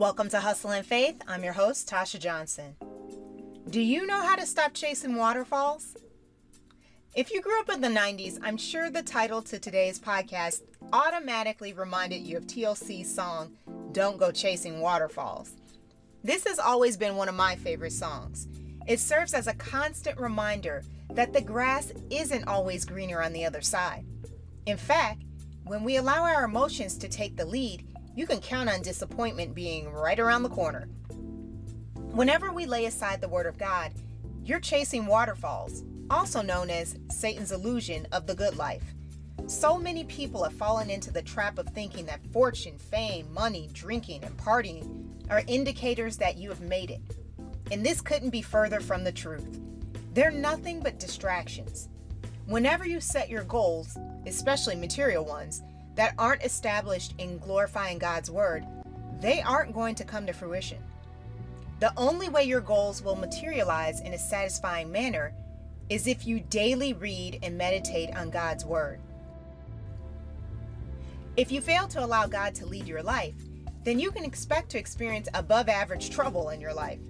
Welcome to Hustle and Faith. I'm your host, Tasha Johnson. Do you know how to stop chasing waterfalls? If you grew up in the 90s, I'm sure the title to today's podcast automatically reminded you of TLC's song, Don't Go Chasing Waterfalls. This has always been one of my favorite songs. It serves as a constant reminder that the grass isn't always greener on the other side. In fact, when we allow our emotions to take the lead, you can count on disappointment being right around the corner. Whenever we lay aside the Word of God, you're chasing waterfalls, also known as Satan's illusion of the good life. So many people have fallen into the trap of thinking that fortune, fame, money, drinking, and partying are indicators that you have made it. And this couldn't be further from the truth. They're nothing but distractions. Whenever you set your goals, especially material ones, that aren't established in glorifying God's Word, they aren't going to come to fruition. The only way your goals will materialize in a satisfying manner is if you daily read and meditate on God's Word. If you fail to allow God to lead your life, then you can expect to experience above average trouble in your life.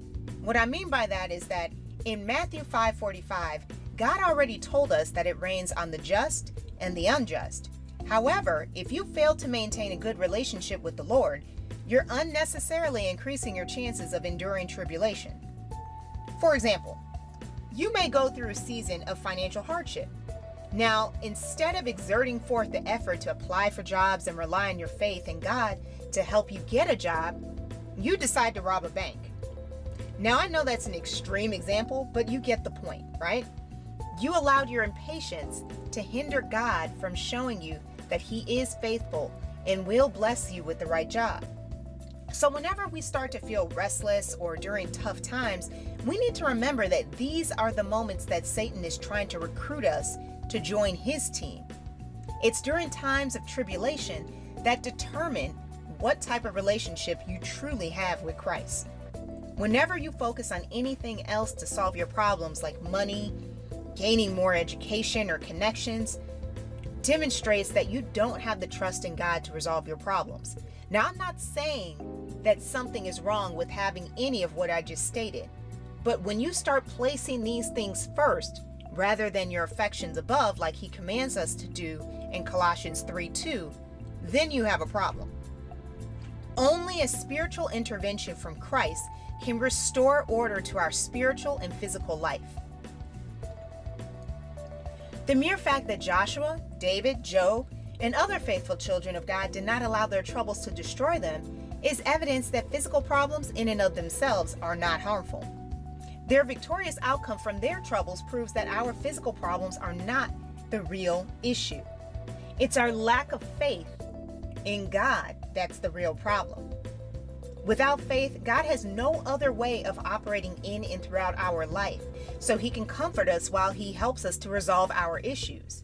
What I mean by that is that in Matthew 5:45, God already told us that it rains on the just and the unjust. However, if you fail to maintain a good relationship with the Lord, you're unnecessarily increasing your chances of enduring tribulation. For example, you may go through a season of financial hardship. Now, instead of exerting forth the effort to apply for jobs and rely on your faith in God to help you get a job, you decide to rob a bank. Now, I know that's an extreme example, but you get the point, right? You allowed your impatience to hinder God from showing you that He is faithful and will bless you with the right job. So, whenever we start to feel restless or during tough times, we need to remember that these are the moments that Satan is trying to recruit us to join his team. It's during times of tribulation that determine what type of relationship you truly have with Christ. Whenever you focus on anything else to solve your problems, like money, gaining more education, or connections, demonstrates that you don't have the trust in God to resolve your problems. Now, I'm not saying that something is wrong with having any of what I just stated, but when you start placing these things first, rather than your affections above, like he commands us to do in Colossians 3 2, then you have a problem. Only a spiritual intervention from Christ can restore order to our spiritual and physical life. The mere fact that Joshua, David, Job, and other faithful children of God did not allow their troubles to destroy them is evidence that physical problems in and of themselves are not harmful. Their victorious outcome from their troubles proves that our physical problems are not the real issue. It's our lack of faith in God that's the real problem. Without faith, God has no other way of operating in and throughout our life, so He can comfort us while He helps us to resolve our issues.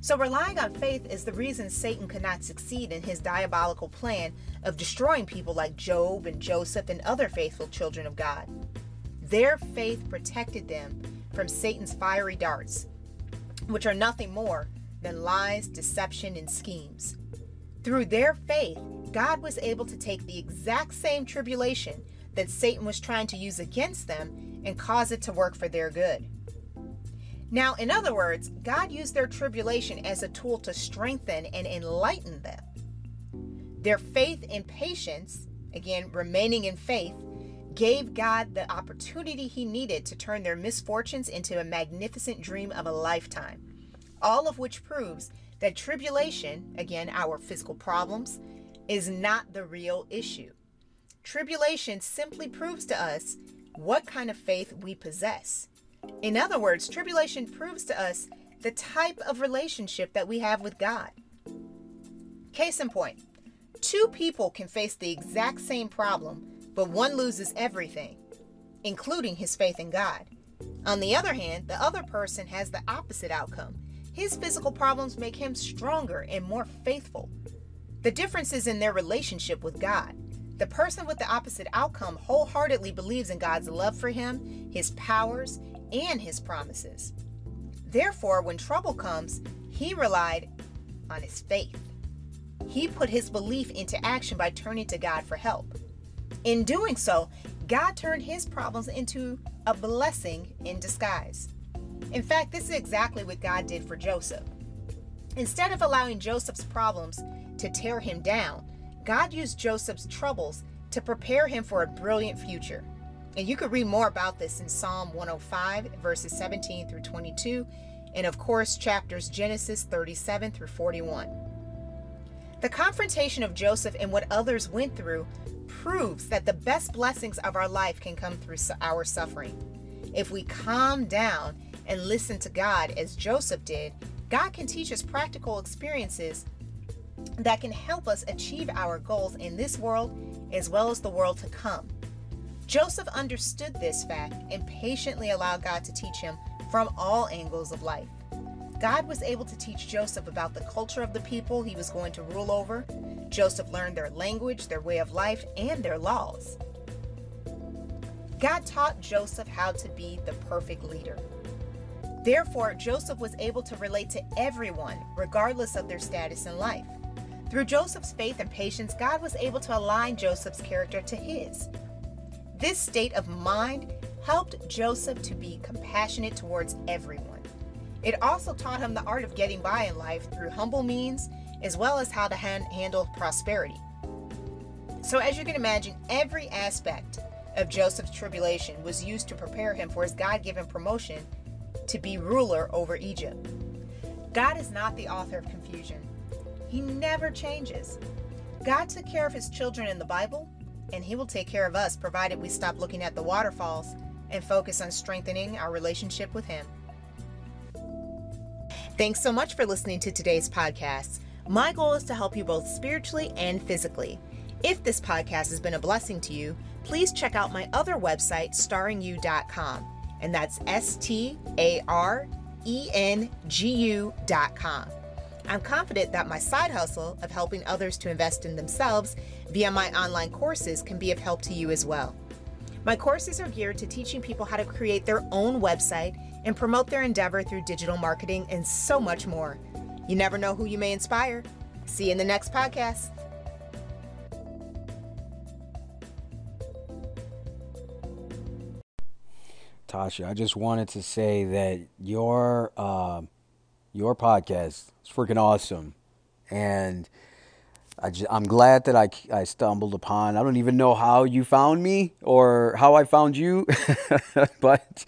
So, relying on faith is the reason Satan could not succeed in his diabolical plan of destroying people like Job and Joseph and other faithful children of God. Their faith protected them from Satan's fiery darts, which are nothing more than lies, deception, and schemes. Through their faith, God was able to take the exact same tribulation that Satan was trying to use against them and cause it to work for their good. Now, in other words, God used their tribulation as a tool to strengthen and enlighten them. Their faith and patience, again, remaining in faith, gave God the opportunity he needed to turn their misfortunes into a magnificent dream of a lifetime. All of which proves that tribulation, again, our physical problems, is not the real issue. Tribulation simply proves to us what kind of faith we possess. In other words, tribulation proves to us the type of relationship that we have with God. Case in point, two people can face the exact same problem but one loses everything, including his faith in God. On the other hand, the other person has the opposite outcome. His physical problems make him stronger and more faithful. The difference is in their relationship with God. The person with the opposite outcome wholeheartedly believes in God's love for him, his powers, and his promises. Therefore, when trouble comes, he relied on his faith. He put his belief into action by turning to God for help. In doing so, God turned his problems into a blessing in disguise. In fact, this is exactly what God did for Joseph. Instead of allowing Joseph's problems to tear him down, God used Joseph's troubles to prepare him for a brilliant future. And you could read more about this in Psalm 105, verses 17 through 22, and of course, chapters Genesis 37 through 41. The confrontation of Joseph and what others went through proves that the best blessings of our life can come through our suffering. If we calm down and listen to God as Joseph did, God can teach us practical experiences that can help us achieve our goals in this world as well as the world to come. Joseph understood this fact and patiently allowed God to teach him from all angles of life. God was able to teach Joseph about the culture of the people he was going to rule over. Joseph learned their language, their way of life, and their laws. God taught Joseph how to be the perfect leader. Therefore, Joseph was able to relate to everyone, regardless of their status in life. Through Joseph's faith and patience, God was able to align Joseph's character to his. This state of mind helped Joseph to be compassionate towards everyone. It also taught him the art of getting by in life through humble means, as well as how to hand, handle prosperity. So, as you can imagine, every aspect of Joseph's tribulation was used to prepare him for his God given promotion to be ruler over Egypt. God is not the author of confusion. He never changes. God took care of his children in the Bible, and he will take care of us provided we stop looking at the waterfalls and focus on strengthening our relationship with him. Thanks so much for listening to today's podcast. My goal is to help you both spiritually and physically. If this podcast has been a blessing to you, please check out my other website, starengu.com. And that's S T A R E N G U.com. I'm confident that my side hustle of helping others to invest in themselves via my online courses can be of help to you as well. My courses are geared to teaching people how to create their own website and promote their endeavor through digital marketing and so much more. You never know who you may inspire. See you in the next podcast. Tasha, I just wanted to say that your uh, your podcast is freaking awesome, and I I'm glad that I, I stumbled upon. I don't even know how you found me or how I found you, but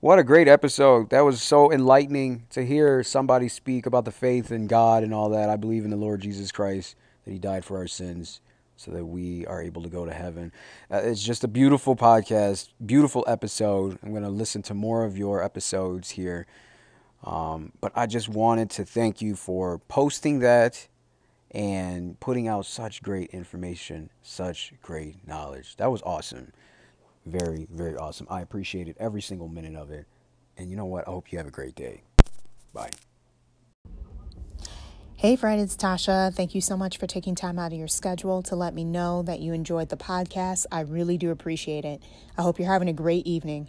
what a great episode! That was so enlightening to hear somebody speak about the faith in God and all that. I believe in the Lord Jesus Christ that He died for our sins so that we are able to go to heaven. Uh, it's just a beautiful podcast, beautiful episode. I'm going to listen to more of your episodes here. Um, but I just wanted to thank you for posting that and putting out such great information, such great knowledge. That was awesome. Very, very awesome. I appreciated every single minute of it. And you know what? I hope you have a great day. Bye. Hey, friend, it's Tasha. Thank you so much for taking time out of your schedule to let me know that you enjoyed the podcast. I really do appreciate it. I hope you're having a great evening.